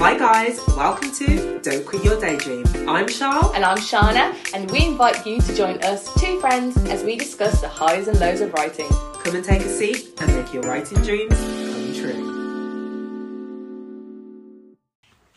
Hi guys, welcome to Don't Quit Your Daydream. I'm Charlene. And I'm Shana, and we invite you to join us, two friends, as we discuss the highs and lows of writing. Come and take a seat and make your writing dreams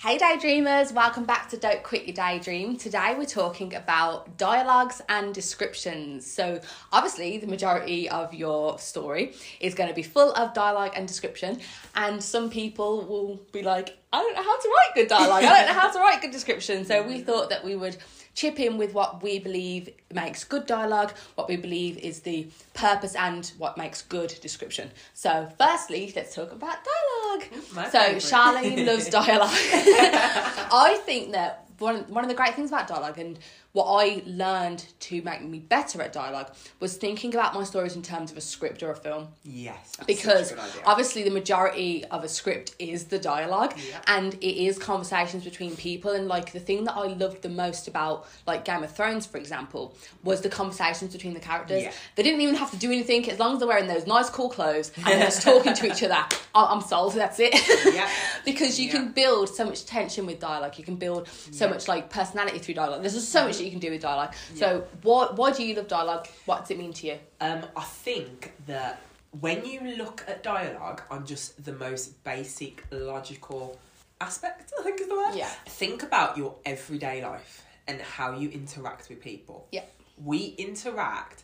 Hey daydreamers, welcome back to Don't Quit Your Daydream. Today we're talking about dialogues and descriptions. So, obviously, the majority of your story is going to be full of dialogue and description, and some people will be like, I don't know how to write good dialogue, I don't know how to write good description. So, we thought that we would chip in with what we believe makes good dialogue, what we believe is the purpose, and what makes good description. So, firstly, let's talk about dialogue. my so, favourite. Charlene loves dialogue. I think that one, one of the great things about dialogue and what I learned to make me better at dialogue was thinking about my stories in terms of a script or a film Yes, because such a good idea. obviously the majority of a script is the dialogue Yeah. and it is conversations between people and like the thing that I loved the most about like Game of Thrones for example was the conversations between the characters Yeah. they didn't even have to do anything as long as they're wearing those nice cool clothes and they're just talking to each other I- I'm sold that's it Yeah. because you Yeah. can build so much tension with dialogue you can build so much like personality through dialogue there's just so much that you can do with dialogue so why, why do you love dialogue what does it mean to you Um, I think that when you look at dialogue on just the most basic logical aspect, I think is the word. Yeah. Think about your everyday life and how you interact with people. Yeah. We interact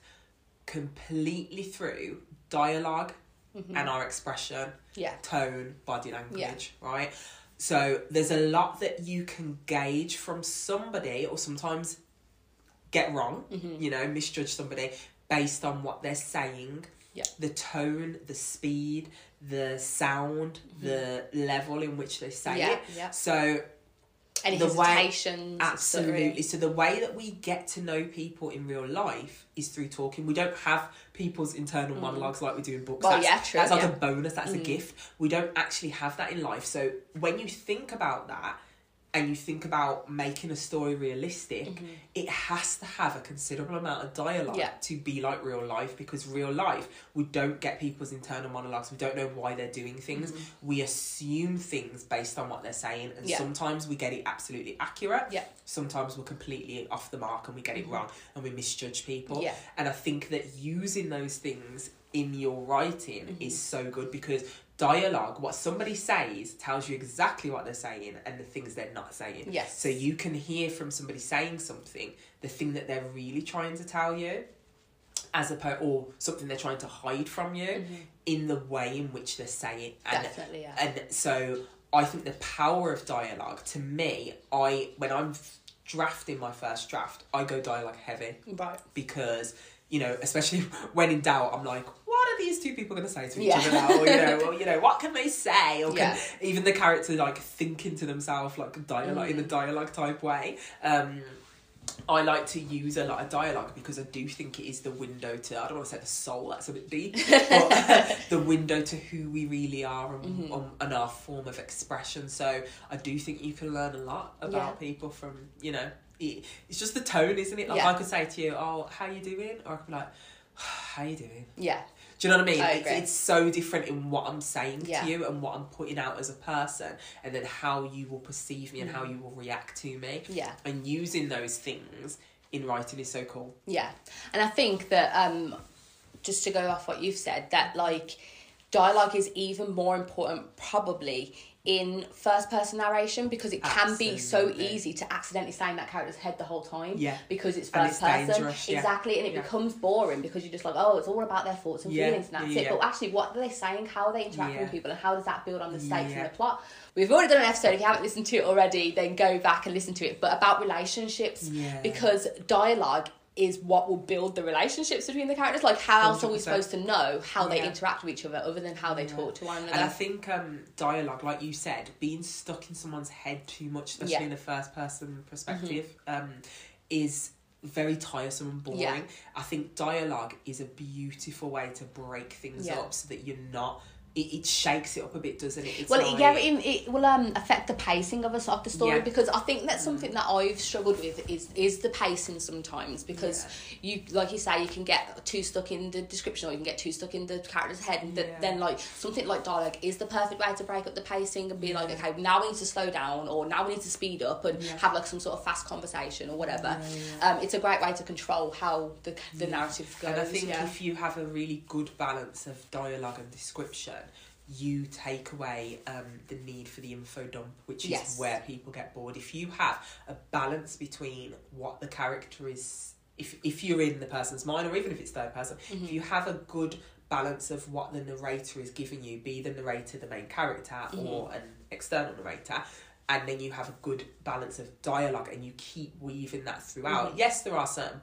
completely through dialog and our expression, yeah tone, body language, yeah. right? So there's a lot that you can gauge from somebody or sometimes get wrong, you know, misjudge somebody based on what they're saying. Yeah. The tone, the speed, the sound, the level in which they say Yeah, it. yeah. So any The way- Absolutely. So the way that we get to know people in real life is through talking. We don't have people's internal monologues like we do in books. Mm. Well, that's, yeah, true, That's like yeah. Mm. a bonus. That's a gift. We don't actually have that in life. So when you think about that and you think about making a story realistic, it has to have a considerable amount of dialogue Mm-hmm. Yeah. to be like real life because real life we don't get people's internal monologues. We don't know why they're doing things. We assume things based on what they're saying, and Mm-hmm. Yeah. sometimes we get it absolutely accurate. Yeah. Mm-hmm. Sometimes we're completely off the mark and we get it wrong and we misjudge people. Yeah. And I think that using those things in your writing Mm-hmm. is so good because dialogue, what somebody says, tells you exactly what they're saying and the things they're not saying. Yes. So you can hear from somebody saying something, the thing that they're really trying to tell you, as opposed or something they're trying to hide from you in the way in which they're saying. And Definitely, yeah. and so I think the power of dialogue to me, I when I'm drafting my first draft, I go dialogue heavy right because you know, especially when in doubt, I'm like, are these two people going to say to each Yeah. other now? Or, you know, or, you know, what can they say? Or can Yeah. even the character like thinking to themselves like dialogue in a Mm. dialogue type way. Um, I like to use a lot of dialogue because I do think it is the window to I don't want to say the soul that's a bit deep but the window to who we really are and, Mm-hmm. um, and our form of expression so I do think you can learn a lot about Yeah. people from you know it, it's just the tone isn't it like Yeah. I could say to you oh how you doing or I could be like how you doing yeah do you know what I mean? I it's, it's so different in what I'm saying Yeah. to you and what I'm putting out as a person, and then how you will perceive me and Mm. how you will react to me. yeah And using those things in writing is so cool. Yeah, and I think that um, just to go off what you've said, that like dialogue is even more important probably in first person narration because it can be so easy to accidentally stay in that character's head the whole time. Yeah. Because it's And first it's person. yeah. Exactly, and it Yeah. becomes boring because you're just like, oh, it's all about their thoughts and Yeah, feelings and that's it. But actually, what are they saying? How are they interacting with people? And how does that build on the stakes and the plot? We've already done an episode. If you haven't listened to it already, then go back and listen to it. But about relationships, because dialogue is what will build the relationships between the characters. Like, how else are we supposed to know how they Yeah. interact with each other other than how they Yeah. talk to one another? And I think um, dialogue, like you said, being stuck in someone's head too much, especially Yeah. in a first person perspective, um, is very tiresome and boring. I think dialogue is a beautiful way to break things up so that you're not it, it shakes it up a bit, doesn't it? It's well, like, yeah, it, it will um, affect the pacing of us of the story Yeah. because I think that's something that I've struggled with is is the pacing sometimes because you like you say you can get too stuck in the description or you can get too stuck in the character's head and th- Yeah. then like something like dialogue is the perfect way to break up the pacing and be like okay now we need to slow down or now we need to speed up and Yeah. have like some sort of fast conversation or whatever. Yeah, Um, it's a great way to control how the the narrative goes. And I think yeah. if you have a really good balance of dialogue and description, you take away um, the need for the info dump, which is Yes. where people get bored. If you have a balance between what the character is, if if you're in the person's mind, or even if it's third person, Mm-hmm. if you have a good balance of what the narrator is giving you, be the narrator the main character Mm-hmm. or an external narrator. And then you have a good balance of dialogue, and you keep weaving that throughout. Mhm. Yes, there are certain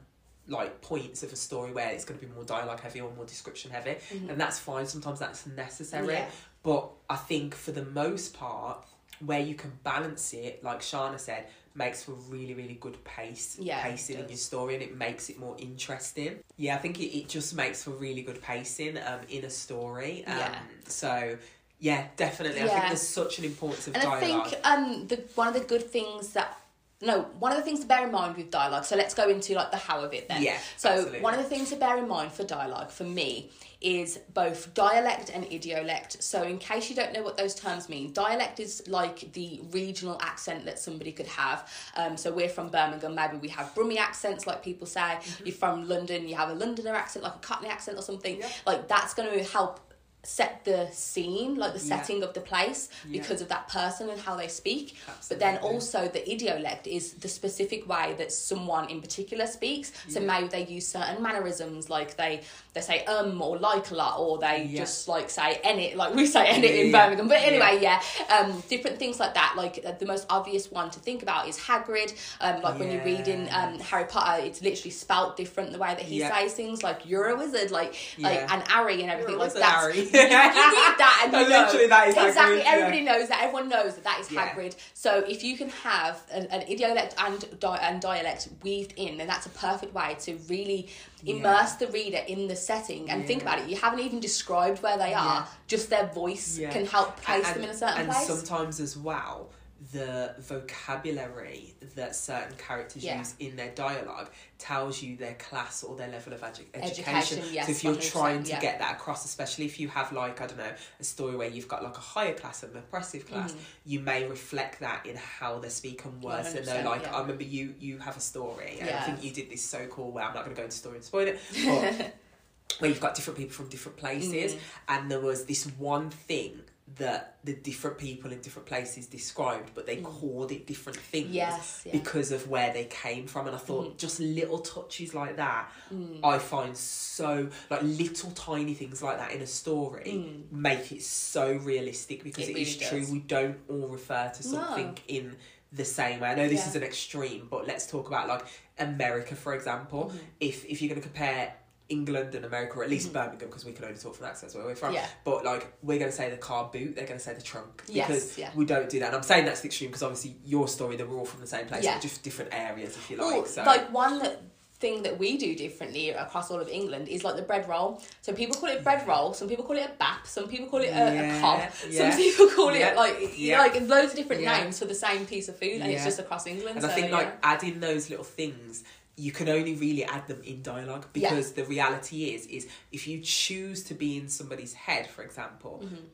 like points of a story where it's going to be more dialogue heavy or more description heavy and that's fine sometimes that's necessary. Yeah. but i think for the most part where you can balance it like shana said makes for really really good pace Yeah, pacing in your story and it makes it more interesting. Yeah i think it, it just makes for really good pacing um in a story. Um Yeah. so yeah definitely. I think there's such an importance of And I dialogue. think um the one of the good things that no, one of the things to bear in mind with dialogue. So let's go into like the how of it then. Yeah, So absolutely. one of the things to bear in mind for dialogue for me is both dialect and idiolect. So in case you don't know what those terms mean, dialect is like the regional accent that somebody could have. Um, so we're from Birmingham, maybe we have Brummie accents, like people say. Mm-hmm. You're from London, you have a Londoner accent, like a Cockney accent or something. Yeah. Like that's going to help set the scene, like the Yeah. setting of the place, Yeah. because of that person and how they speak. But then also the idiolect is the specific way that someone in particular speaks. So Yeah. maybe they use certain mannerisms, like they they say um or like a lot, or they just like say it, like we say Yeah, in. Birmingham. But anyway, yeah, um, different things like that. Like uh, the most obvious one to think about is Hagrid. Um, like when you're reading um Harry Potter, it's literally spelt different the way that he says things. Like you're a wizard, like like and Harry and everything. like Harry. you, you read that and you know. Literally, that is exactly. Hagrid, yeah. Everybody knows that. Everyone knows that that is Yeah. Hagrid. So if you can have an, an idiolect and di- and dialect weaved in, then that's a perfect way to really immerse the reader in the setting. And think about it, you haven't even described where they are. Yeah. Just their voice Yeah. can help place and, them in a certain and place. sometimes as well the vocabulary that certain characters Yeah. use in their dialogue tells you their class or their level of edu- education. Education, yes, so if you're trying to yeah. get that across, especially if you have like I don't know a story where you've got like a higher class and an oppressive class, Mm-hmm. you may reflect that in how they speak and words. And they're like, yeah. I remember you you have a story, and I think you did this so cool. Well, I'm not going to go into story and spoil it, but where you've got different people from different places, Mm. and there was this one thing that the different people in different places described, but they called it different things Mm. Yes, yeah. because of where they came from. And I thought Mm-hmm. just little touches like that, Mm. I find so like little tiny things like that in a story make it so realistic because Mm. It it is really true. does. We don't all refer to No. something in the same way. I know this Yeah. is an extreme, but let's talk about like America, for example. Mm-hmm. If if you're going to compare England and America, or at least Birmingham, because we can only talk from accents where we're from. Mm-hmm. Yeah. But like we're going to say the car boot, they're going to say the trunk Yes, because yeah. we don't do that. And I'm saying that's the extreme because obviously your story, they were all from the same place, Yeah. just different areas, if you like. Well, so like one that thing that we do differently across all of England is like the bread roll. So people call it bread roll. Some people call it a bap. Some people call it a, a cob. yeah. Some people call Yeah, it like yeah. like loads of different Yeah. names for the same piece of food, and it's just across England. And so, I think yeah. like adding those little things, you can only really add them in dialogue Yeah. because the reality is, is if you choose to be in somebody's head, for example, Mm-hmm.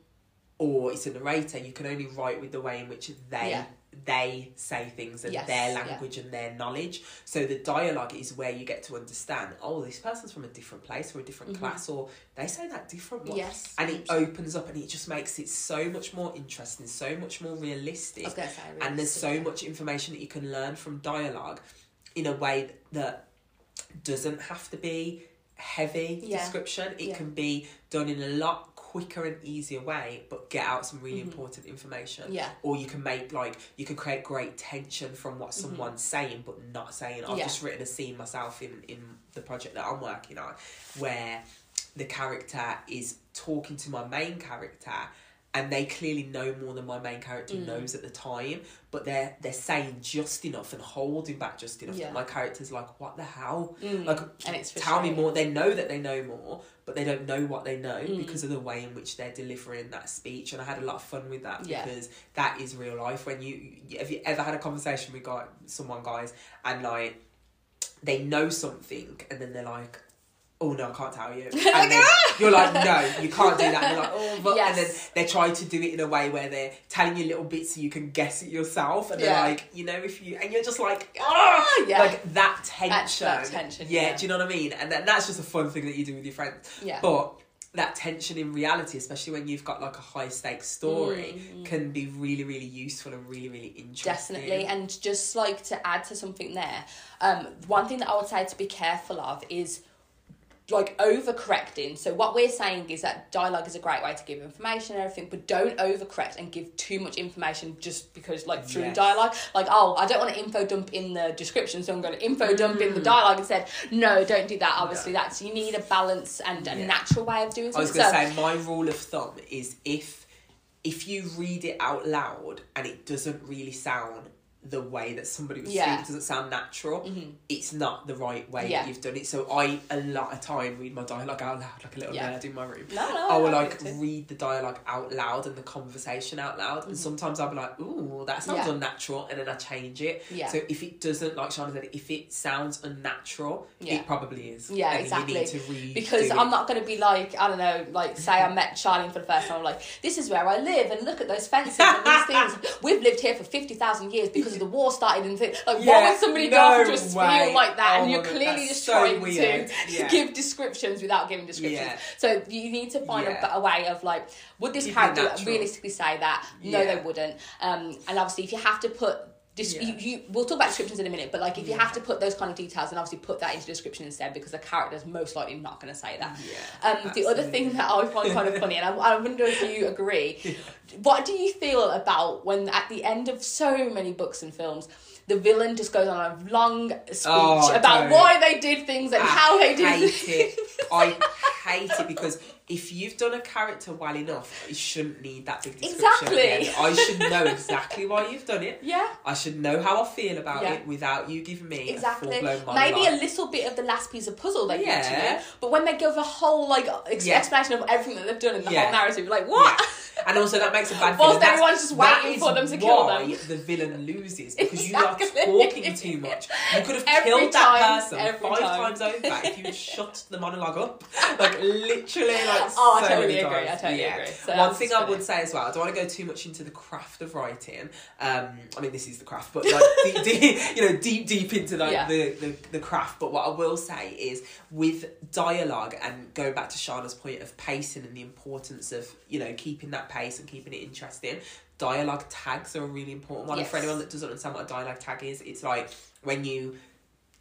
or it's a narrator, you can only write with the way in which they Yeah. they say things and Yes, their yeah. language and their knowledge. So the dialogue is where you get to understand. Oh, this person's from a different place or a different class, or they say that different one. Mm-hmm. Yes, and it opens up and it just makes it so much more interesting, so much more realistic was gonna and there's so realistic, much information that you can learn from dialogue in a way that doesn't have to be heavy Yeah. description it Yeah. can be done in a lot quicker and easier way but get out some really important information Mm-hmm. Yeah. or you can make like you can create great tension from what someone's saying but not saying i've Mm-hmm. Yeah. just written a scene myself in in the project that i'm working on where the character is talking to my main character and they clearly know more than my main character Mm. knows at the time, but they're they're saying just enough and holding back just enough. Yeah. that My character's like, what the hell? Mm. Like, And it's tell me more. They know that they know more, but they don't know what they know Mm. because of the way in which they're delivering that speech. And I had a lot of fun with that Yeah. because that is real life. When you have you ever had a conversation with guy, someone guys and like they know something and then they're like. Oh no, I can't tell you. And then you're like, no, you can't do that. And they're like, oh, but and then Yes. they try to do it in a way where they're telling you little bits so you can guess it yourself. And they're like, you know, if you and you're just like, ah, Yeah. like that tension. That tension, yeah. do you know what I mean? And then that's just a fun thing that you do with your friends. Yeah. But that tension in reality, especially when you've got like a high stakes story, Mm. can be really, really useful and really, really interesting. Definitely, and just like to add to something there, um, one thing that I would say to be careful of is like overcorrecting. So what we're saying is that dialogue is a great way to give information and everything, but don't overcorrect and give too much information just because like through Yes. dialogue. Like, oh, I don't want to info dump in the description, so I'm going to info dump in the dialogue and said, No, don't do that. Obviously, Mm. That's you need a balance and a Yeah. natural way of doing I was going to So- say my rule of thumb is if if you read it out loud and it doesn't really sound the way that somebody would Yeah. speak, it doesn't sound natural, it's not the right way Yeah. that you've done it. So I a lot of time read my dialogue out loud like a little Yeah. nerd in my room. No, no, I will like read the dialogue out loud and the conversation out loud, and sometimes I'll be like, "Ooh, that sounds Mm-hmm. Yeah. unnatural," and then I change it. Yeah. So if it doesn't, like Shana said, if it sounds unnatural, it probably is. Yeah, And exactly. You need to read because I'm not going to be like I don't know, like say I met Charlene for the first time. I'm like, this is where I live, and look at those fences and these things. We've lived here for fifty thousand years because the war started and things. Like, why would somebody no go off into a spiel way. like that? Oh and you're God, clearly just so trying weird. to Yeah. give descriptions without giving descriptions. Yeah. So you need to find Yeah. a better way of like, would this Keep character realistically say that? No, Yeah. they wouldn't. Um, and obviously, if you have to put Dis- Yeah. you, you, we'll talk about descriptions in a minute, but like if you have to put those kind of details, and obviously put that into description instead because the character's most likely not going to say that. Yeah, Um, the other thing that I find kind of funny, and I, I wonder if you agree, what do you feel about when at the end of so many books and films, the villain just goes on a long speech Oh, about why they did things and how they did hate it. I hate it because if you've done a character well enough, you shouldn't need that big description. Exactly. I should know exactly why you've done it. Yeah. I should know how I feel about Yeah. it without you giving me Exactly. a full blown Maybe a little bit of the last piece of puzzle they give to Yeah. you, but when they give a whole like ex- Yeah. explanation of everything that they've done in the Yeah. whole narrative, you're like what? And also that makes a bad Whilst. That's- everyone's just waiting for them to kill them. the villain loses because you are Exactly. talking too much. You could have Every killed time, that person five time. times over if you had shut the monologue up. Like literally, like Oh, I totally agree, times. I totally agree. So One thing just I would say as well, I don't want to go too much into the craft of writing. Um, I mean, this is the craft, but like deep, deep, you know, deep, deep into like Yeah. the, the the craft. But what I will say is with dialogue and going back to Shana's point of pacing and the importance of you know keeping that pace and keeping it interesting. Dialogue tags are a really important one. And for anyone that doesn't understand what a dialogue tag is, it's like when you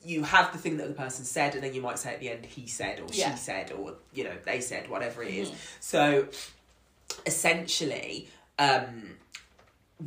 you have the thing that the person said, and then you might say at the end he said or Yeah. Mm-hmm. she said or you know they said whatever it is. So essentially, um,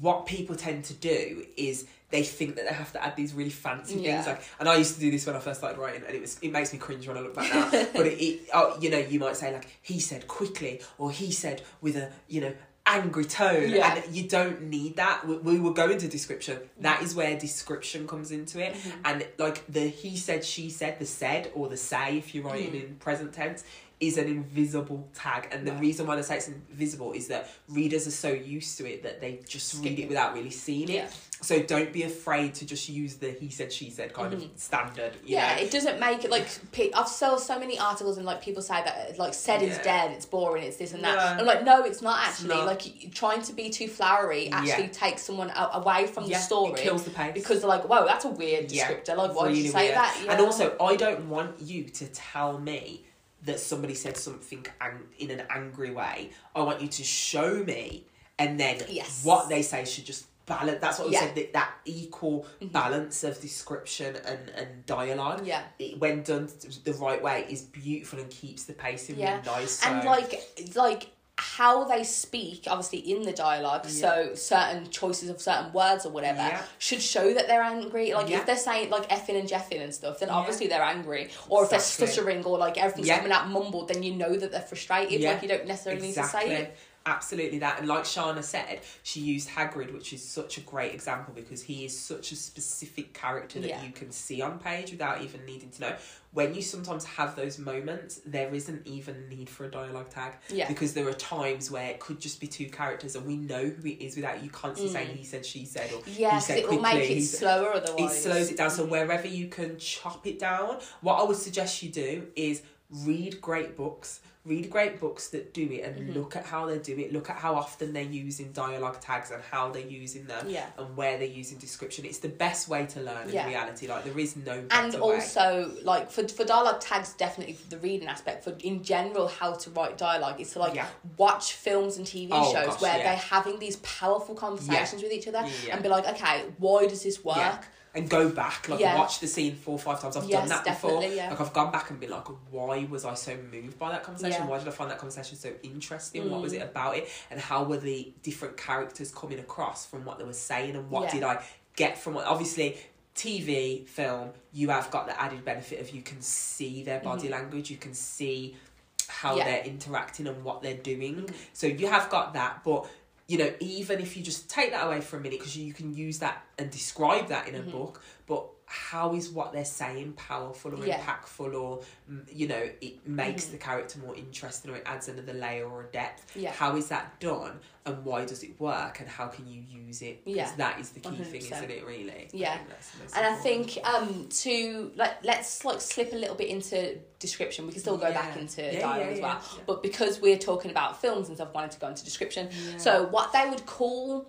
what people tend to do is they think that they have to add these really fancy Yeah. things. Like, and I used to do this when I first started writing, and it was it makes me cringe when I look back now. but it, it oh, you know, you might say like he said quickly, or he said with a you know angry tone, Yeah. and you don't need that. We, we will go into description. That is where description comes into it, Mm-hmm. and like the he said, she said, the said or the say, if you're writing Mm. in present tense. Is an invisible tag, and the Right. reason why they say it's invisible is that readers are so used to it that they just read it. it without really seeing it. So don't be afraid to just use the he said she said kind of standard. You Mm-hmm. Yeah, know? it doesn't make it like I've sold so many articles and like people say that like said is dead, it's boring, it's this and that. Yeah. I'm like, no, it's not actually. not. Like trying to be too flowery actually Yeah. takes someone away from Yeah, the story. it kills the pace. because they're like, whoa, that's a weird Yeah, descriptor. Like, why did you say weird. that? And also, I don't want you to tell me that somebody said something ang- in an angry way. I want you to show me, and then Yes. what they say should just balance. That's what I Yeah. Mm-hmm. said. That, that equal balance of description and and dialogue. Yeah. it, when done the right way, is beautiful and keeps the pacing Yeah. really nice. and like like how they speak obviously in the dialogue so certain choices of certain words or whatever Yeah. should show that they're angry like Yeah. if they're saying like effing and jeffing and stuff then Yeah. obviously they're angry or if they're stuttering or like everything's Yeah. coming out mumbled then you know that they're frustrated Yeah. like you don't necessarily need to say it absolutely that. And like Shana said, she used Hagrid, which is such a great example because he is such a specific character that Yeah. you can see on page without even needing to know. When you sometimes have those moments, there isn't even need for a dialogue tag Yeah. because there are times where it could just be two characters and we know who it is without you constantly saying he said, she said, or Mm. 'cause said it will quickly. make it slower otherwise. Mm. it slows it down. So wherever you can chop it down, what I would suggest you do is read great books. Read great books that do it and Mm-hmm. look at how they do it. Look at how often they're using dialogue tags and how they're using them Yeah. and where they're using description. It's the best way to learn Yeah. in reality. Like there is no and better way. also like for for dialogue tags definitely for the reading aspect for in general how to write dialogue is to like Yeah. watch films and tv Oh, shows gosh, where they're having these powerful conversations with each other and be like okay why does this work. And go back, like Yeah. watch the scene four or five times. I've Yes, done that before. yeah. Like I've gone back and been like, why was I so moved by that conversation? Yeah. Why did I find that conversation so interesting? What was Mm. it about it? And how were the different characters coming across from what they were saying? And what did I get from it? Obviously, TV, film, you have got the added benefit of you can see their body language, you can see how Mm-hmm. They're interacting and what they're doing. Mhm. So you have got that, but you know, even if you just take that away for a minute, because you can use that and describe that in a Mhm. book, but how is what they're saying powerful or Yeah. impactful or mm, you know it makes Mhm. the character more interesting or it adds another layer or depth Yeah. how is that done and why does it work and how can you use it because Yeah. that is the key thing 100%. isn't it really Yeah. think that's the most and I think um to like let's like slip a little bit into description. We can still go back into Yeah, dialogue yeah, as well. yeah, yeah. But because we're talking about films and stuff, I wanted to go into description. Yeah. So what they would call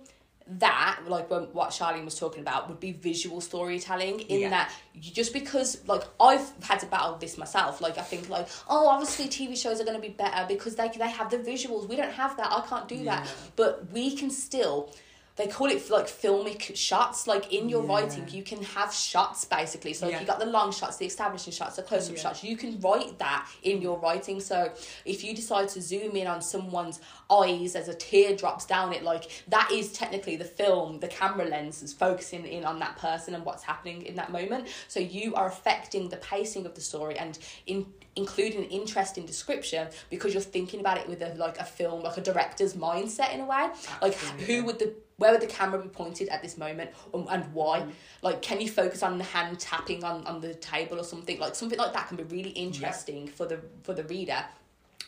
that, like when, what Charlene was talking about, would be visual storytelling. In Yeah. that, you, just because like I've had to battle this myself. Like I think like oh, obviously TV shows are going to be better because they they have the visuals. We don't have that. I can't do that. But we can still. They call it like filmic shots. Like in your Yeah. writing, you can have shots basically. So Yeah. you got the long shots, the establishing shots, the close up Yeah. shots. You can write that in your writing. So if you decide to zoom in on someone's eyes as a tear drops down it, like that is technically the film, the camera lens is focusing in on that person and what's happening in that moment. So you are affecting the pacing of the story and in including an interesting description because you're thinking about it with a like a film, like a director's mindset in a way. Like Absolutely. who would the where would the camera be pointed at this moment and, and why? Mm. Like can you focus on the hand tapping on, on the table or something? Like something like that can be really interesting for the for the reader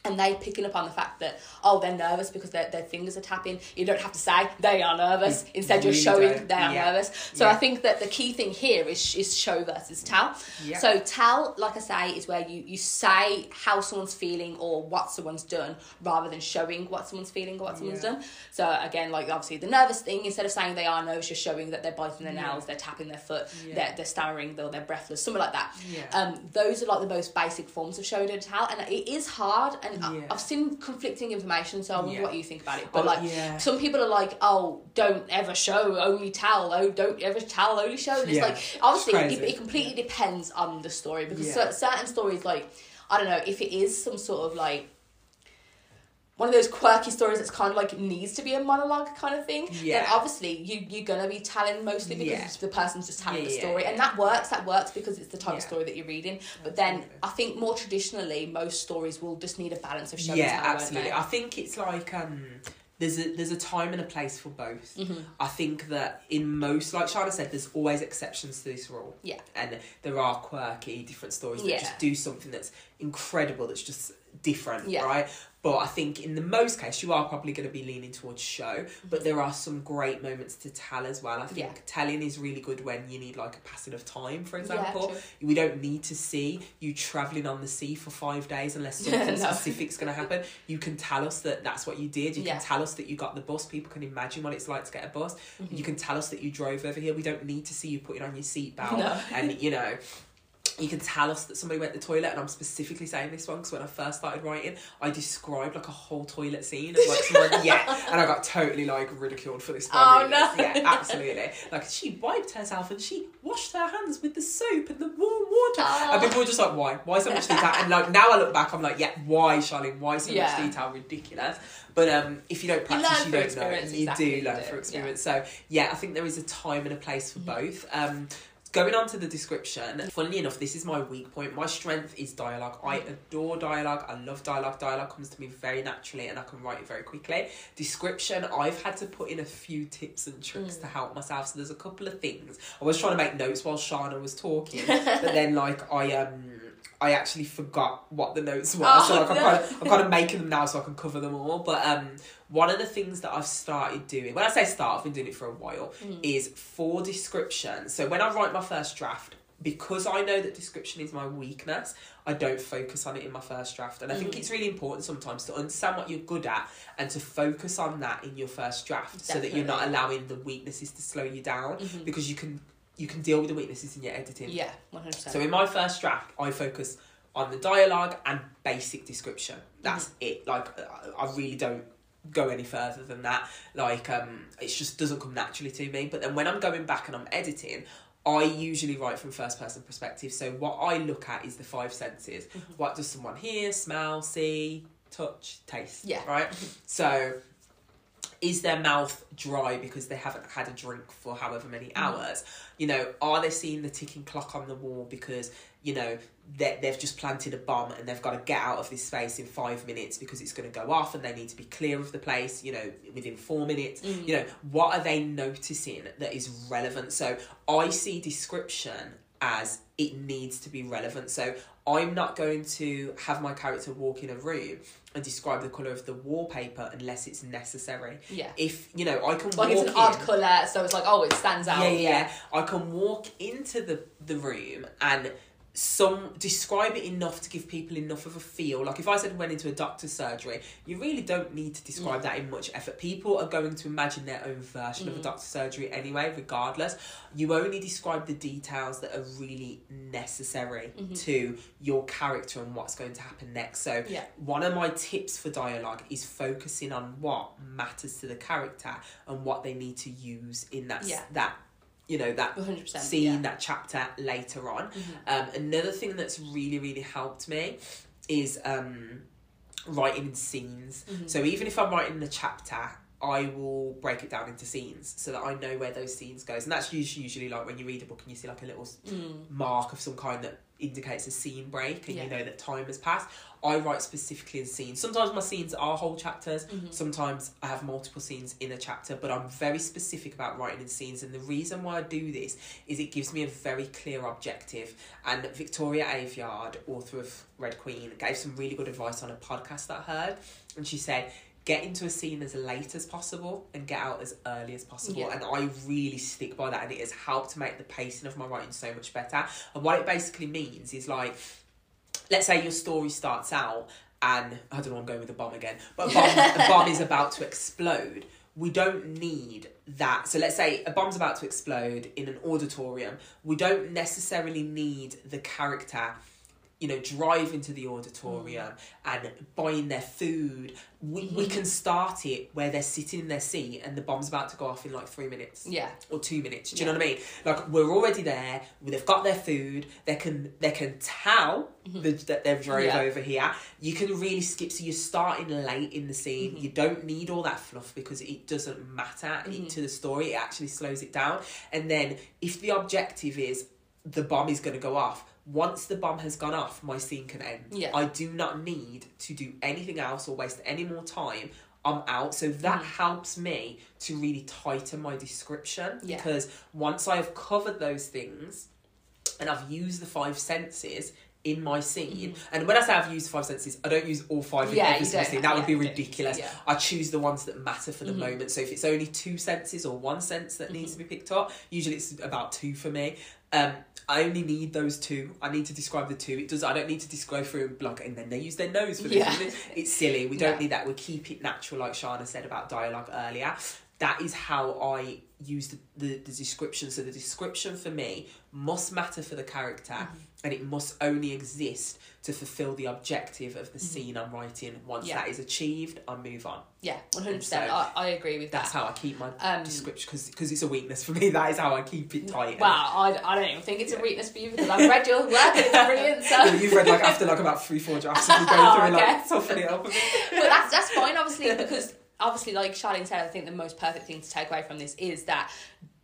and they picking up on the fact that oh they're nervous because their, their fingers are tapping you don't have to say they are nervous instead you're showing don't. they are Yeah. nervous so Yeah. i think that the key thing here is is show versus tell Yeah. so tell like i say is where you you say how someone's feeling or what someone's done rather than showing what someone's feeling or what someone's done so again like obviously the nervous thing instead of saying they are nervous you're showing that they're biting their nails they're tapping their foot they're, they're stammering they're, they're breathless something like that Yeah. um, those are like the most basic forms of show don't tell, and it is hard. And Yeah. I've seen conflicting information, so I wonder Yeah. what you think about it. But like, yeah. some people are like, "Oh, don't ever show, only tell. Oh, don't ever tell, only show." And it's like, obviously, It's it, it completely depends on the story because certain stories, like, I don't know, if it is some sort of like one of those quirky stories that's kind of like needs to be a monologue kind of thing, yeah. then obviously you you're gonna be telling mostly because Yeah. the person's just telling Yeah, the story, and that works. That works because it's the type of story that you're reading. But then I think more traditionally, most stories will just need a balance of show yeah and tell. absolutely i think it's like um there's a there's a time and a place for both Mhm. i think that in most like Shana said there's always exceptions to this rule Yeah. and there are quirky different stories that just do something that's incredible that's just different Yeah. right but i think in the most case you are probably going to be leaning towards show but there are some great moments to tell as well i think. Yeah. telling is really good when you need like a passing of time for example true. we don't need to see you traveling on the sea for five days unless something No. specific's going to happen. You can tell us that that's what you did. You Yeah. can tell us that you got the bus. People can imagine what it's like to get a bus. Mm-hmm. You can tell us that you drove over here. We don't need to see you putting on your seatbelt. No. And, you know, you can tell us that somebody went to the toilet. And I'm specifically saying this one because when I first started writing, I described like a whole toilet scene. Of, like, someone, yeah. And I got totally like ridiculed for this. Oh, readers. no. Yeah, absolutely. Like she wiped herself and she washed her hands with the soap and the warm water. Oh. And people were just like, why? Why so much detail? And like now I look back, I'm like, yeah, why, Charlene? Why so Yeah. much detail? Ridiculous. But um, if you don't practice, learn you, don't know. exactly, You do learn you through yeah. experience. So yeah, I think there is a time and a place for both. Um, going on to the description, funnily enough, this is my weak point. My strength is dialogue. I adore dialogue. I love dialogue. Dialogue comes to me very naturally and I can write it very quickly. Description, I've had to put in a few tips and tricks mm. to help myself. So there's a couple of things. I was trying to make notes while Shana was talking, but then like I um I actually forgot what the notes were. Oh, so like no. I'm, kind of, I'm kind of making them now so I can cover them all. But um, one of the things that I've started doing, when I say start, I've been doing it for a while, mm. is for description. So when I write my first draft, because I know that description is my weakness, I don't focus on it in my first draft. And I think mm. it's really important sometimes to understand what you're good at and to focus on that in your first draft Definitely. so that you're not allowing the weaknesses to slow you down mm-hmm. because you can you can deal with the weaknesses in your editing. Yeah, 100%. So in my first draft, I focus on the dialogue and basic description. That's mm-hmm. it. Like, I really don't go any further than that. Like, um, it just doesn't come naturally to me. But then when I'm going back and I'm editing, I usually write from first person perspective. So what I look at is the five senses. Mm-hmm. What does someone hear, smell, see, touch, taste? Yeah. Right? So is their mouth dry because they haven't had a drink for however many mm. hours? You know, are they seeing the ticking clock on the wall because, you know, they, they've just planted a bomb and they've got to get out of this space in five minutes because it's going to go off and they need to be clear of the place, you know, within four minutes? Mm. You know, what are they noticing that is relevant? So I see description as it needs to be relevant. So I'm not going to have my character walk in a room and describe the colour of the wallpaper unless it's necessary. Yeah. If you know, I can like it's an odd colour, so it's like oh, it stands out. Yeah, yeah, yeah. I can walk into the the room and some describe it enough to give people enough of a feel. Like if I said went into a doctor's surgery, you really don't need to describe mm. that in much effort. People are going to imagine their own version mm. of a mm. doctor's surgery anyway, regardless. You only describe the details that are really necessary mm-hmm. to your character and what's going to happen next. So yeah. one of my tips for dialogue is focusing on what matters to the character and what they need to use in that yeah. that you know that scene yeah. that chapter later on mm-hmm. um, another thing that's really really helped me is um, writing in scenes mm-hmm. so even if i'm writing the chapter I will break it down into scenes so that I know where those scenes goes, and that's usually, usually like when you read a book and you see like a little mm. mark of some kind that indicates a scene break, and yeah. you know that time has passed. I write specifically in scenes. Sometimes my scenes are whole chapters. Mm-hmm. Sometimes I have multiple scenes in a chapter, but I'm very specific about writing in scenes. And the reason why I do this is it gives me a very clear objective. And Victoria Aveyard, author of Red Queen, gave some really good advice on a podcast that I heard. And she said, get into a scene as late as possible and get out as early as possible. Yeah. And I really stick by that, and it has helped to make the pacing of my writing so much better. And what it basically means is like let's say your story starts out and I don't know, I'm going with a bomb again, but a bomb, a bomb is about to explode. We don't need that. So let's say a bomb's about to explode in an auditorium. We don't necessarily need the character you know, drive into the auditorium mm. and buying their food. We, mm-hmm. we can start it where they're sitting in their seat and the bomb's about to go off in like three minutes. Yeah. Or two minutes. Do you yeah. know what I mean? Like we're already there. They've got their food. They can they can tell mm-hmm. that they've drove yeah. over here. You can really skip. So you're starting late in the scene. Mm-hmm. You don't need all that fluff because it doesn't matter mm-hmm. to the story. It actually slows it down. And then if the objective is the bomb is going to go off once the bomb has gone off, my scene can end. Yeah. I do not need to do anything else or waste any more time. I'm out. So that mm. helps me to really tighten my description yeah. because once I've covered those things and I've used the five senses in my scene, mm. and when I say I've used five senses, I don't use all five in every single scene. That would be ridiculous. Yeah. I choose the ones that matter for the mm-hmm. moment. So if it's only two senses or one sense that mm-hmm. needs to be picked up, usually it's about two for me. Um, I only need those two. I need to describe the two. It does. I don't need to describe through and block, and then they use their nose for this. Yeah. It's silly. We don't yeah. need that. We keep it natural, like Shana said about dialogue earlier. That is how I use the, the, the description. So the description for me must matter for the character, mm-hmm. and it must only exist to fulfill the objective of the mm-hmm. scene I'm writing. Once yeah. that is achieved, I move on. Yeah, one hundred percent. I agree with that. That's how I keep my um, description because it's a weakness for me. That is how I keep it tight. Well, I, I don't even think it's yeah. a weakness for you because I've read your work and it's brilliant. So yeah, you've read like after like about three four drafts and you go through oh, and like toughen it up. but that's that's fine, obviously, because obviously, like Charlene said, I think the most perfect thing to take away from this is that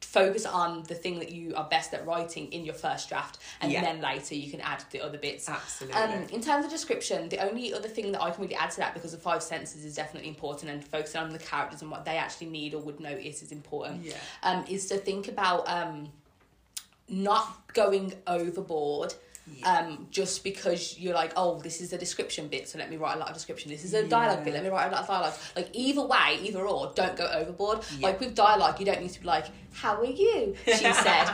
focus on the thing that you are best at writing in your first draft and Yeah. then later you can add the other bits Absolutely. um, in terms of description the only other thing that i can really add to that because the five senses is definitely important and focusing on the characters and what they actually need or would notice is important Yeah. um, is to think about um, not going overboard Yeah. um, just because you're like, oh, this is a description bit, so let me write a lot of description. This is a dialogue bit, let me write a lot of dialogue. Like either way, either or, don't go overboard. Yeah. Like with dialogue, you don't need to be like, how are you? She said,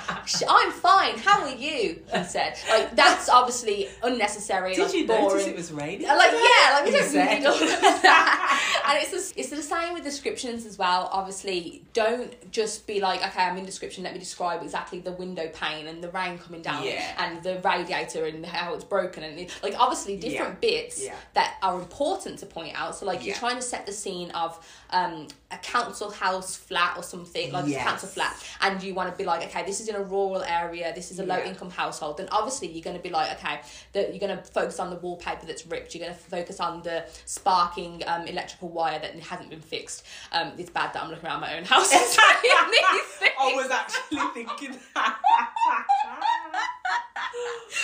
I'm fine. How are you? He said, like that's obviously unnecessary. Did like, you boring. notice it was raining? Uh, Like yeah, like we don't need all of that. and it's the, it's the same with descriptions as well. Obviously, don't just be like, okay, I'm in description. Let me describe exactly the window pane and the rain coming down Yeah. and the radiator and how it's broken and it- like obviously different bits Yeah. that are important to point out. So like you're trying to set the scene of um, a council house flat or something like a council flat, and you want to be like, okay, this is in a rural area. This is a low Yeah. income household. Then obviously you're going to be like, okay, that you're going to focus on the wallpaper that's ripped. You're going to focus on the sparking um, electrical wire that hasn't been fixed. Um, it's bad that I'm looking around my own house and saying these things. I was actually thinking that.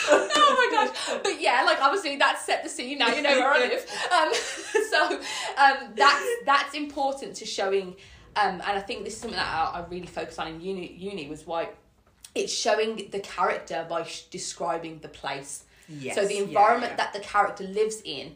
oh my gosh but yeah like obviously that's set the scene now you know where i live um so um that's that's important to showing um and i think this is something that i, I really focus on in uni uni was why it's showing the character by sh- describing the place Yes, so the environment yeah. that the character lives in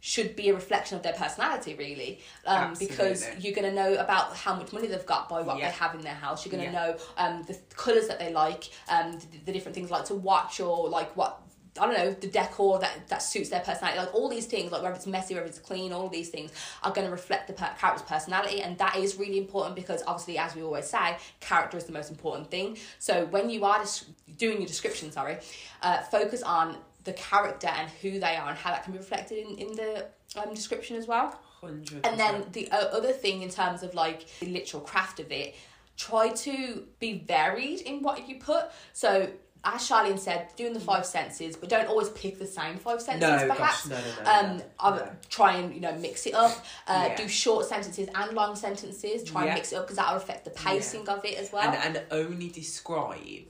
should be a reflection of their personality really um, because you're going to know about how much money they've got by what Yeah. they have in their house you're going to Yeah. know um, the colours that they like um, the, the different things like to watch or like what I don't know the decor that that suits their personality like all these things like whether it's messy whether it's clean all these things are going to reflect the per- character's personality and that is really important because obviously as we always say character is the most important thing so when you are des- doing your description sorry uh, focus on the character and who they are and how that can be reflected in, in the um, description as well 100%. and then the other thing in terms of like the literal craft of it, try to be varied in what you put. So as Charlene said, doing the five senses, but don't always pick the same five senses. No, gosh, perhaps. no, no, no, Um, no, I no. would try and you know mix it up. Uh, Yeah. Do short sentences and long sentences. Try Yeah. and mix it up because that will affect the pacing of it as well. and, and only describe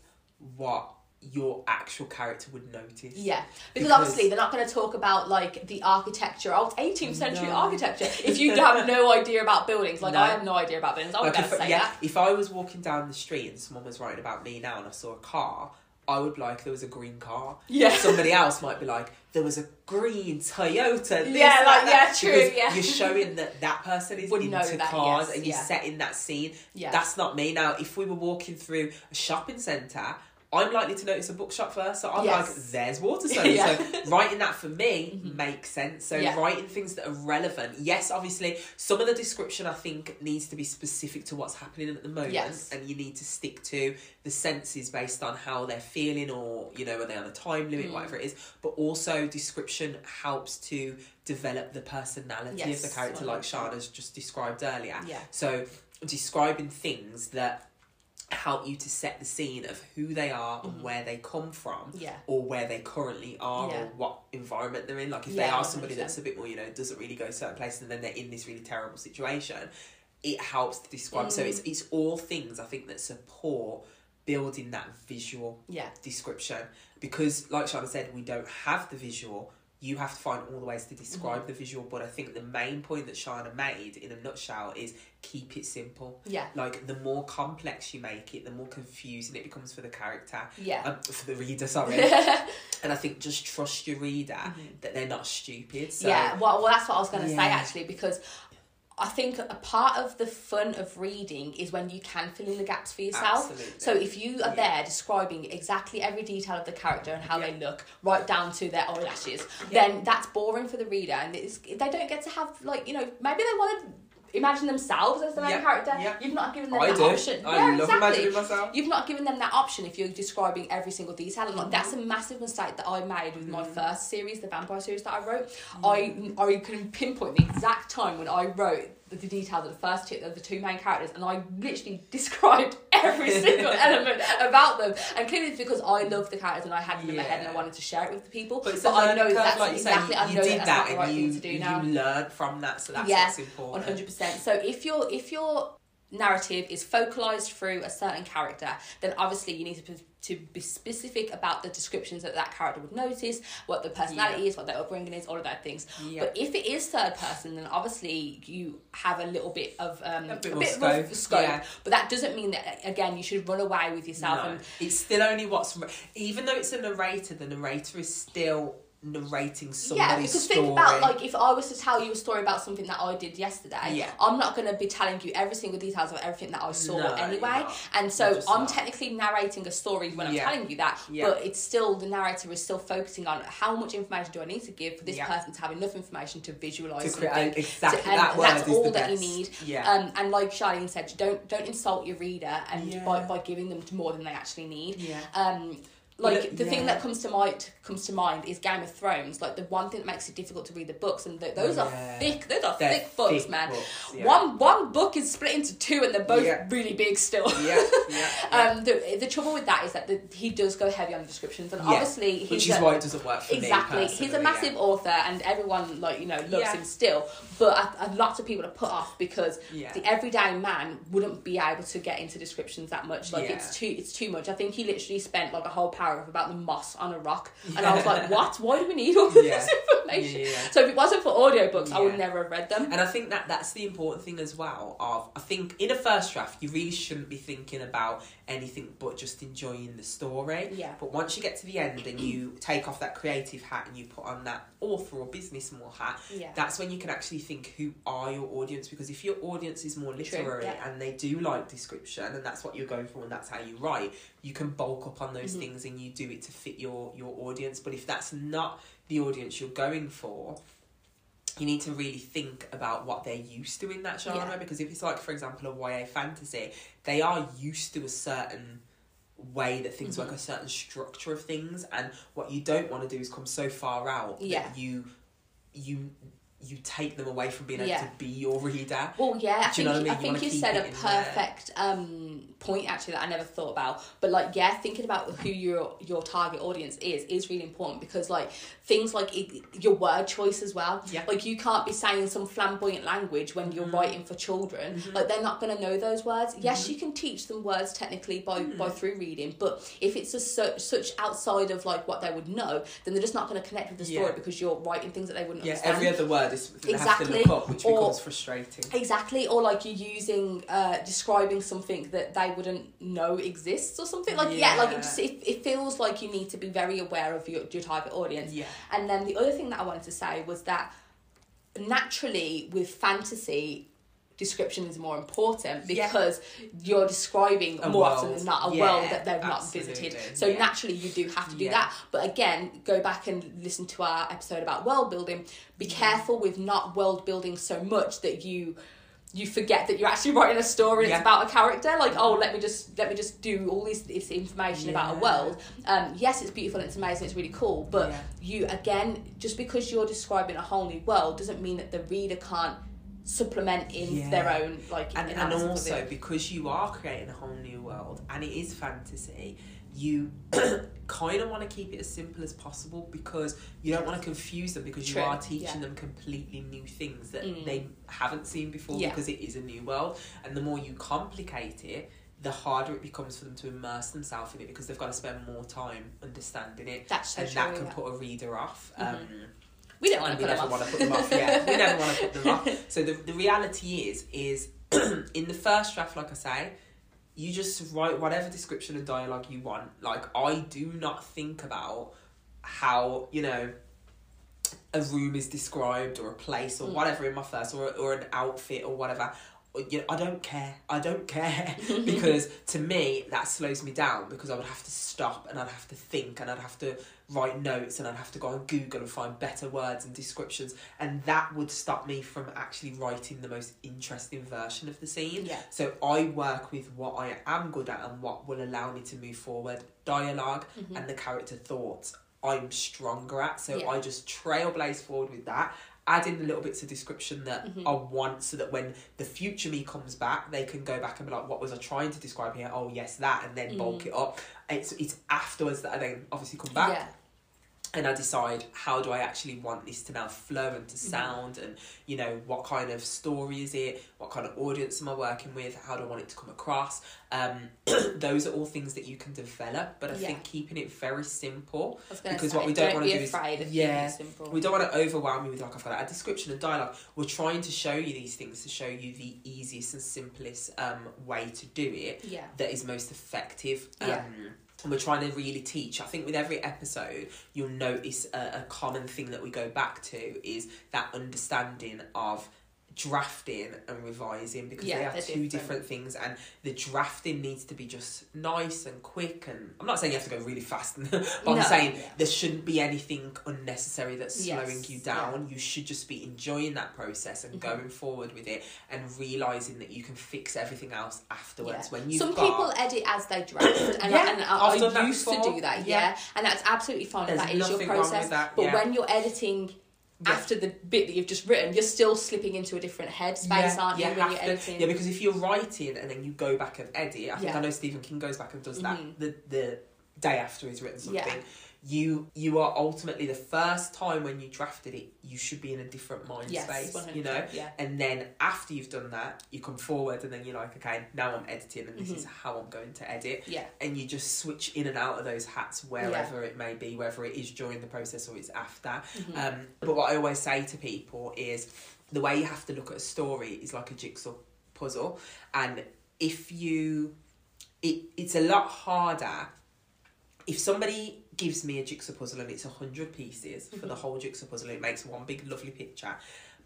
what your actual character would notice. Yeah, because, Because- obviously they're not going to talk about like the architecture, old 18th century No. architecture. If you have no idea about buildings, like No. I have no idea about buildings, I would Like never if, say yeah, that. if I was walking down the street and someone was writing about me now and I saw a car, I would be like there was a green car. Yeah. Somebody else might be like there was a green Toyota. This, Yeah, like, that. yeah, true, Because yeah. You're showing that that person is Would into that, cars yes, and you're yeah. setting that scene. Yeah. That's not me. Now, if we were walking through a shopping centre. I'm likely to notice a bookshop first, so I'm Yes. like, "There's Waterstones." Yeah. Mm-hmm. So writing that for me makes sense. So Yeah. writing things that are relevant. Yes, obviously, some of the description I think needs to be specific to what's happening at the moment, Yes. and you need to stick to the senses based on how they're feeling, or you know, are they on a time limit, Mm. whatever it is. But also, description helps to develop the personality of the character, like 100%. Shana's just described earlier. Yeah. So describing things that help you to set the scene of who they are and where they come from Mm-hmm. Yeah. or where they currently are Yeah. or what environment they're in like if they are somebody 100%. that's a bit more you know doesn't really go certain places and then they're in this really terrible situation it helps to describe so Mm. it's it's all things i think that support building that visual Yeah. description because like Shana said we don't have the visual you have to find all the ways to Mm-hmm. describe the visual but i think the main point that Shana made in a nutshell is keep it simple Yeah. like the more complex you make it the more confusing it becomes for the character Yeah. um, for the reader sorry and i think just trust your reader that they're not stupid so Mm-hmm. yeah, well, well, that's what I was going to say actually because I think a part of the fun of reading is when you can fill in the gaps for yourself. Absolutely. So if you are Yeah. there describing exactly every detail of the character and how Yeah. they look, right down to their eyelashes, Yeah. then that's boring for the reader, and it's, they don't get to have like you know maybe they want to imagine themselves as the main Yeah. character. Yeah. You've not given them I that do. option. I yeah, love exactly. imagining myself. You've not given them that option if you're describing every single detail. And like, that's a massive mistake that I made with Mm. my first series, the vampire series that I wrote. I I can pinpoint the exact time when I wrote the, details of the first two, of the two main characters, and I literally described every single element about them. And clearly, it's because I love the characters and I had them in my head and I wanted to share it with the people. But, it's But I know that's like you exactly. you, I know did that's that not the right you, thing to do you now. learn from that, so that's Yeah, what's important. One hundred percent. So if your if your narrative is focalized through a certain character, then obviously you need to be, to be specific about the descriptions that that character would notice, what the personality Yeah. is, what their upbringing is, all of that things. Yeah. But if it is third person, then obviously you have a little bit of um, A bit a more bit scope, of scope. yeah. But that doesn't mean that again you should run away with yourself No, and it's still only what's even though it's a narrator, the narrator is still narrating yeah, somebody's because story. think about like if I was to tell you a story about something that I did yesterday, Yeah. I'm not going to be telling you every single details of everything that I saw No, anyway. And so I'm not. technically narrating a story when I'm Yeah. telling you that, Yeah. but it's still the narrator is still focusing on how much information do I need to give for this Yeah. person to have enough information to visualize To create- exactly, and that word that's is the all that you need. Yeah. Um, and like Charlene said, don't don't insult your reader and Yeah. by, by giving them more than they actually need. Yeah. Um, like the thing that comes to mind comes to mind is Game of Thrones. Like the one thing that makes it difficult to read the books, and th- those Yeah. are thick. Those are They're thick books, thick man. books, yeah. One one book is split into two, and they're both Yeah. really big still. yeah, yeah, yeah. Um, the, the trouble with that is that the, he does go heavy on the descriptions, and Yeah. obviously he's which is a- why it doesn't work for exactly he's a massive yeah. author and everyone like you know loves Yeah. him still but a, a lot of people are put off because Yeah. the everyday man wouldn't be able to get into descriptions that much like Yeah. it's too it's too much i think he literally spent like a whole paragraph about the moss on a rock and i was like what why do we need all this information Yeah, yeah, yeah. so if it wasn't for audiobooks i would never have read them And I think that that's the important thing as well. Of I think in a first draft, you really shouldn't be thinking about anything but just enjoying the story. Yeah. But once you get to the end and you take off that creative hat and you put on that author or business more hat, Yeah. that's when you can actually think who are your audience. Because if your audience is more literary yeah. and they do like description and that's what you're going for and that's how you write, you can bulk up on those Mm-hmm. things and you do it to fit your your audience. But if that's not the audience you're going for, you need to really think about what they're used to in that genre Yeah. because if it's like for example a YA fantasy they are used to a certain way that things Mm-hmm. work a certain structure of things and what you don't want to do is come so far out Yeah. that you you you take them away from being able Yeah. to be your reader Well, yeah, I Do you know think, what I mean? I You think you said a perfect um, point actually that I never thought about. But like, yeah, thinking about who your your target audience is is really important because like things like it, your word choice as well. Yeah. Like you can't be saying some flamboyant language when you're Mm-hmm. writing for children. Like they're not going to know those words. Yes, Mm-hmm. you can teach them words technically by Mm. by through reading, but if it's a su- such outside of like what they would know, then they're just not going to connect with the story Yeah. because you're writing things that they wouldn't yeah understand. every other word have to Exactly. look up which Or- becomes frustrating Exactly, or like you're using, uh, describing something that they wouldn't know exists or something. Like, yeah, like it, just, it, it feels like you need to be very aware of your, your target audience. Yeah. And then the other thing that I wanted to say was that naturally with fantasy, description is more important Yeah. because you're describing A more often world. than not a Yeah, world that they've absolutely. not visited. So Yeah. naturally you do have to do Yeah. that. But again, go back and listen to our episode about world building. Be careful with not world building so much that you you forget that you're actually writing a story Yeah. it's about a character like oh let me just let me just do all this, this information about a world um yes it's beautiful it's amazing it's really cool but Yeah. you again just because you're describing a whole new world doesn't mean that the reader can't supplement in Yeah. their own like and, and also because you are creating a whole new world and it is fantasy you kind of want to keep it as simple as possible because you don't want to confuse them because True, you are teaching yeah. them completely new things that Mm. they haven't seen before Yeah. because it is a new world and the more you complicate it the harder it becomes for them to immerse themselves in it because they've got to spend more time understanding it That's so and true, that can yeah. put a reader off Mhm. um, we don't want to put them never off want to put them off. Yeah, we never want to put them off. So the the reality is is in the first draft, like I say, you just write whatever description and dialogue you want. Like I do not think about how you know a room is described or a place or Mm. whatever in my first or or an outfit or whatever. You know, I don't care. I don't care because to me that slows me down because I would have to stop and I'd have to think and I'd have to write notes and I'd have to go on Google and find better words and descriptions and that would stop me from actually writing the most interesting version of the scene. Yeah. So I work with what I am good at and what will allow me to move forward. Dialogue mm-hmm. and the character thoughts I'm stronger at. So Yeah. I just trailblaze forward with that add in the little bits of description that mm-hmm. I want so that when the future me comes back, they can go back and be like, what was I trying to describe here? Oh, yes, that, and then bulk mm. it up. It's, it's afterwards that I then obviously come back Yeah. And I decide how do I actually want this to now flow and to Mm-hmm. sound and you know what kind of story is it what kind of audience am I working with how do I want it to come across um, those are all things that you can develop but I Yeah. think keeping it very simple I was gonna because say, what we don't, want to do is yeah simple. we don't want to overwhelm you with like I've got a description and dialogue we're trying to show you these things to show you the easiest and simplest um, way to do it Yeah. that is most effective. Um, Yeah. And we're trying to really teach. I think with every episode, you'll notice a, a common thing that we go back to is that understanding of drafting and revising because Yeah, they are two different. different things and the drafting needs to be just nice and quick and I'm not saying you have to go really fast but I'm No. saying there shouldn't be anything unnecessary that's Yes, slowing you down you should just be enjoying that process and Mm-hmm. going forward with it and realizing that you can fix everything else afterwards Yeah. when you've Some got people edit as they draft, and, Yeah, and I, I've I that used to do that, yeah. Yeah. and that's absolutely fine. There's that is your nothing wrong with process. that, but yeah. when you're editing Yeah. after the bit that you've just written, you're still slipping into a different headspace, aren't you? you when you're editing, Yeah, because if you're writing and then you go back and edit, I think Yeah. Mm-hmm. I know Stephen King goes back and does that the the day after he's written something. Yeah. You you are ultimately the first time when you drafted it, you should be in a different mind Yes, space, 100%, you know. yeah. And then after you've done that, you come forward and then you're like, okay, now I'm editing and this is how I'm going to edit. Mm-hmm. Yeah. And you just switch in and out of those hats wherever it may be, whether it is during the process or it's after. Mm-hmm. Um, but what I always say to people is the way you have to look at a story is like a jigsaw puzzle, and if you, it it's a lot harder. If somebody gives me a jigsaw puzzle and it's a hundred pieces for the mhm. whole jigsaw puzzle, it makes one big lovely picture.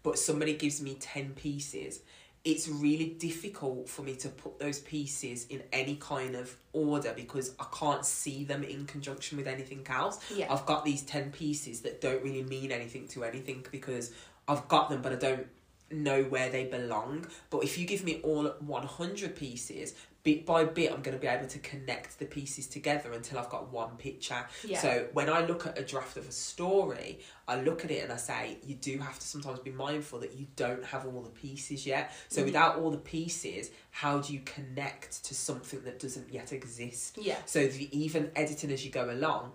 But somebody gives me ten pieces. It's really difficult for me to put those pieces in any kind of order because I can't see them in conjunction with anything else. Yeah. I've got these 10 pieces that don't really mean anything to anything because I've got them, but I don't know where they belong. But if you give me all 100 pieces, bit by bit, I'm going to be able to connect the pieces together until I've got one picture. Yeah. So when I look at a draft of a story, I look at it and I say, you do have to sometimes be mindful that you don't have all the pieces yet. So Mm-hmm. without all the pieces, how do you connect to something that doesn't yet exist? Yeah. So the, even editing as you go along,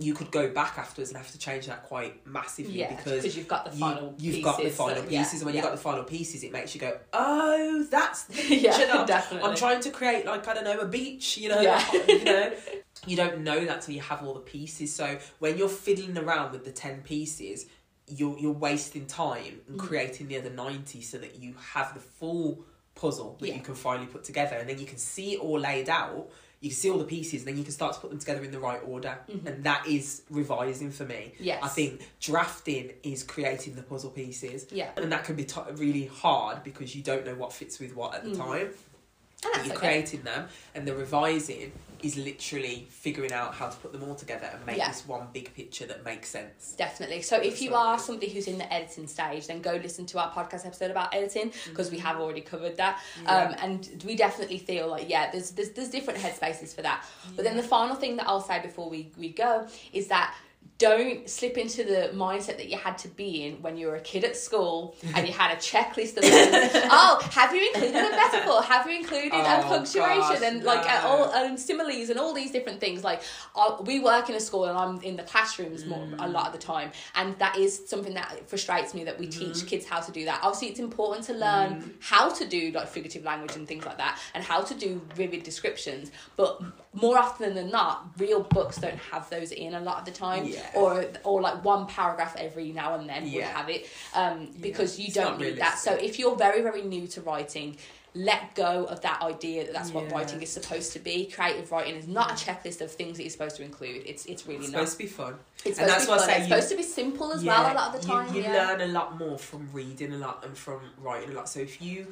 you could go back afterwards and have to change that quite massively Yeah, because 'cause you've got the final you've got the pieces, final so- yeah, and when yeah. you've got the final pieces, it makes you go, "Oh, that's Yeah, now. definitely. I'm trying to create like I don't know a beach, you know, you know." You don't know that till you have all the pieces. So when you're fiddling around with the ten pieces, you're you're wasting time Mm. and creating the other ninety so that you have the full puzzle that you can finally put together, and then you can see it all laid out. You can see all the pieces, then you can start to put them together in the right order, and that is revising for me. Mm-hmm. Yes. I think drafting is creating the puzzle pieces. Yeah. and that can be t- really hard because you don't know what fits with what at the time. And But you're okay. creating them, and the revising is literally figuring out how to put them all together and make Yeah. this one big picture that makes sense. Definitely. So if you are somebody who's in the editing stage, then go listen to our podcast episode about editing because we have already covered that. Mm-hmm. Yeah. Um, and we definitely feel like yeah, there's there's there's different headspaces for that. But then the final thing that I'll say before we we go is that. Don't slip into the mindset that you had to be in when you were a kid at school and you had a checklist of things. oh, have you included a metaphor? Have you included a Oh, punctuation gosh, and like uh, all um, similes and all these different things. Like uh, we work in a school and I'm in the classrooms more a lot of the time, and that is something that frustrates me that we Mm-hmm. teach kids how to do that. Obviously, it's important to learn how to do like figurative language and things like that, and how to do vivid descriptions. But more often than not, real books don't have those in a lot of the time, Yeah. Or or like one paragraph every now and then would have it, um, because you It's don't need that. So if you're very very new to writing let go of that idea that that's what writing is supposed to be. Creative writing is not a checklist of things that you're supposed to include. It's it's really It's not. supposed to be fun. it's and that's why I say it's you- supposed to be simple as well a lot of the time You, you yeah. learn a lot more from reading a lot and from writing a lot. So if you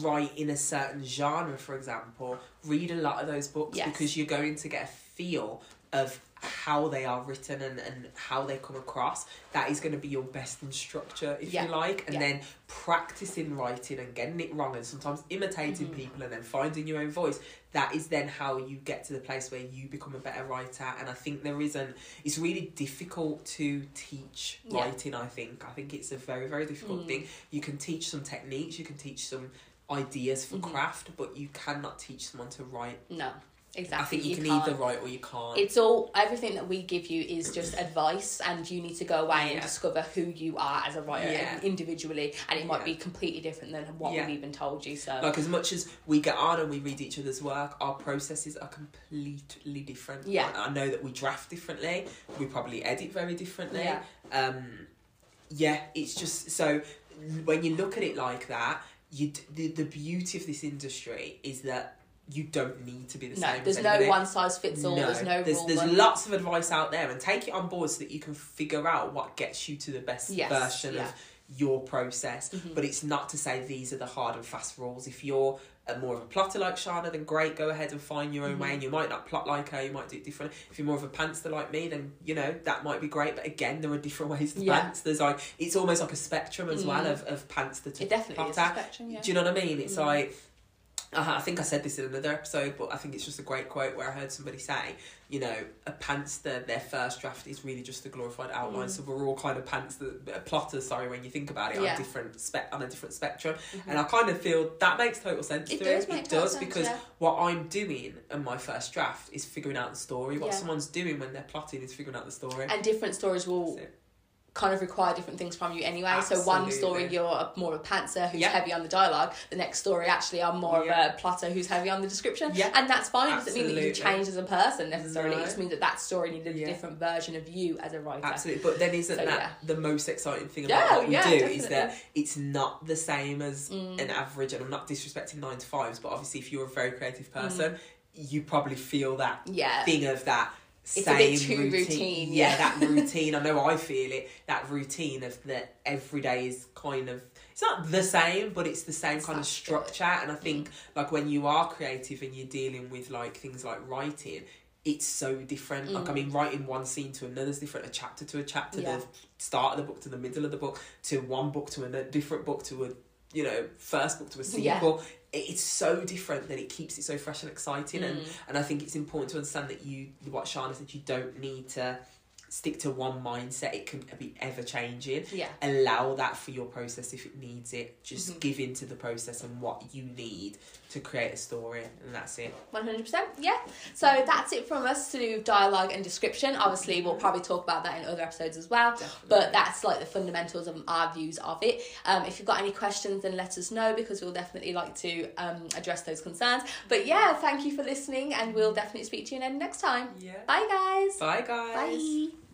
write in a certain genre, for example, read a lot of those books Yes. because you're going to get a feel of how they are written and, and how they come across that is going to be your best instructor if Yeah. you like and Yeah. then practicing writing and getting it wrong and sometimes imitating Mhm. people and then finding your own voice that is then how you get to the place where you become a better writer and i think there isn't it's really difficult to teach Yeah. writing i think i think it's a very very difficult Mm. thing you can teach some techniques you can teach some ideas for Mhm. craft but you cannot teach someone to write No, exactly. i think you, can can't. either write or you can't It's all everything that we give you is just advice, and you need to go away and discover who you are as a writer Yeah. individually, and it might Yeah. be completely different than what Yeah. we've even told you. So like as much as we get on and we read each other's work our processes are completely different Yeah. i, I know that we draft differently we probably edit very differently yeah, um yeah it's just so when you look at it like that you the, the beauty of this industry is that you don't need to be the no, same there's no one size fits all. there's no there's, there's lots of advice out there and take it on board so that you can figure out what gets you to the best Yes, version yeah. of your process Mhm. but it's not to say these are the hard and fast rules if you're a, more of a plotter like Shana then great go ahead and find your own way Mhm. and you might not plot like her you might do it different if you're more of a pantser like me then you know that might be great but again there are different ways to Yeah. pants there's like it's almost like a spectrum as well Mm. of, of pantser to It definitely is a spectrum. Yeah. do you know what I mean? It's Mm. like uh, I think I said this in another episode, but I think it's just a great quote where I heard somebody say, you know, a pantster, their first draft is really just a glorified outline. Mm. So we're all kind of pantster, uh, plotters. Sorry, when you think about it, Yeah. on different spec on a different spectrum. Mhm. And I kind of feel that makes total sense. It to does it. make it does sense, because yeah. what I'm doing in my first draft is figuring out the story. What Yeah. someone's doing when they're plotting is figuring out the story. and different stories will. Kind of require different things from you anyway. So one story you're a, more of a pantser who's Yeah. heavy on the dialogue. The next story actually I'm more Yeah. of a plotter who's heavy on the description. Yeah. And that's fine. Absolutely. It doesn't mean that you change as a person necessarily. No. It just means that that story needed a different version of you as a writer. Absolutely, but then isn't So, that yeah. the most exciting thing Yeah, about what we yeah, do? definitely. Is that it's not the same as Mm. an average, and I'm not disrespecting nine to fives, but obviously, if you're a very creative person, Mm. you probably feel that Yeah. thing of that. It's a same bit too routine, yeah. that routine. I know I feel it. That routine of that every day is kind of it's not the same, but it's the same It's kind of good. structure. And I think like when you are creative and you're dealing with like things like writing, it's so different. Like I Mm. mean, writing one scene to another is different. A chapter to a chapter, Yeah. the start of the book to the middle of the book, to one book to a different book to a you know first book to a sequel. It- It's so different that it keeps it so fresh and exciting. And Mm. and I think it's important to understand that you, what Shana said, you don't need to stick to one mindset. It can be ever changing. Yeah. Allow that for your process if it needs it. Just Mhm. give into the process and what you need to create a story, and that's it. 100%. Yeah. So that's it from us to do dialogue and description. Obviously, we'll probably talk about that in other episodes as well. But that's like the fundamentals of our views of it. Um, if you've got any questions, then let us know because we'll definitely like to um, address those concerns. But yeah, thank you for listening, and we'll definitely speak to you again next time. yeah. Bye, guys. Bye, guys. Bye.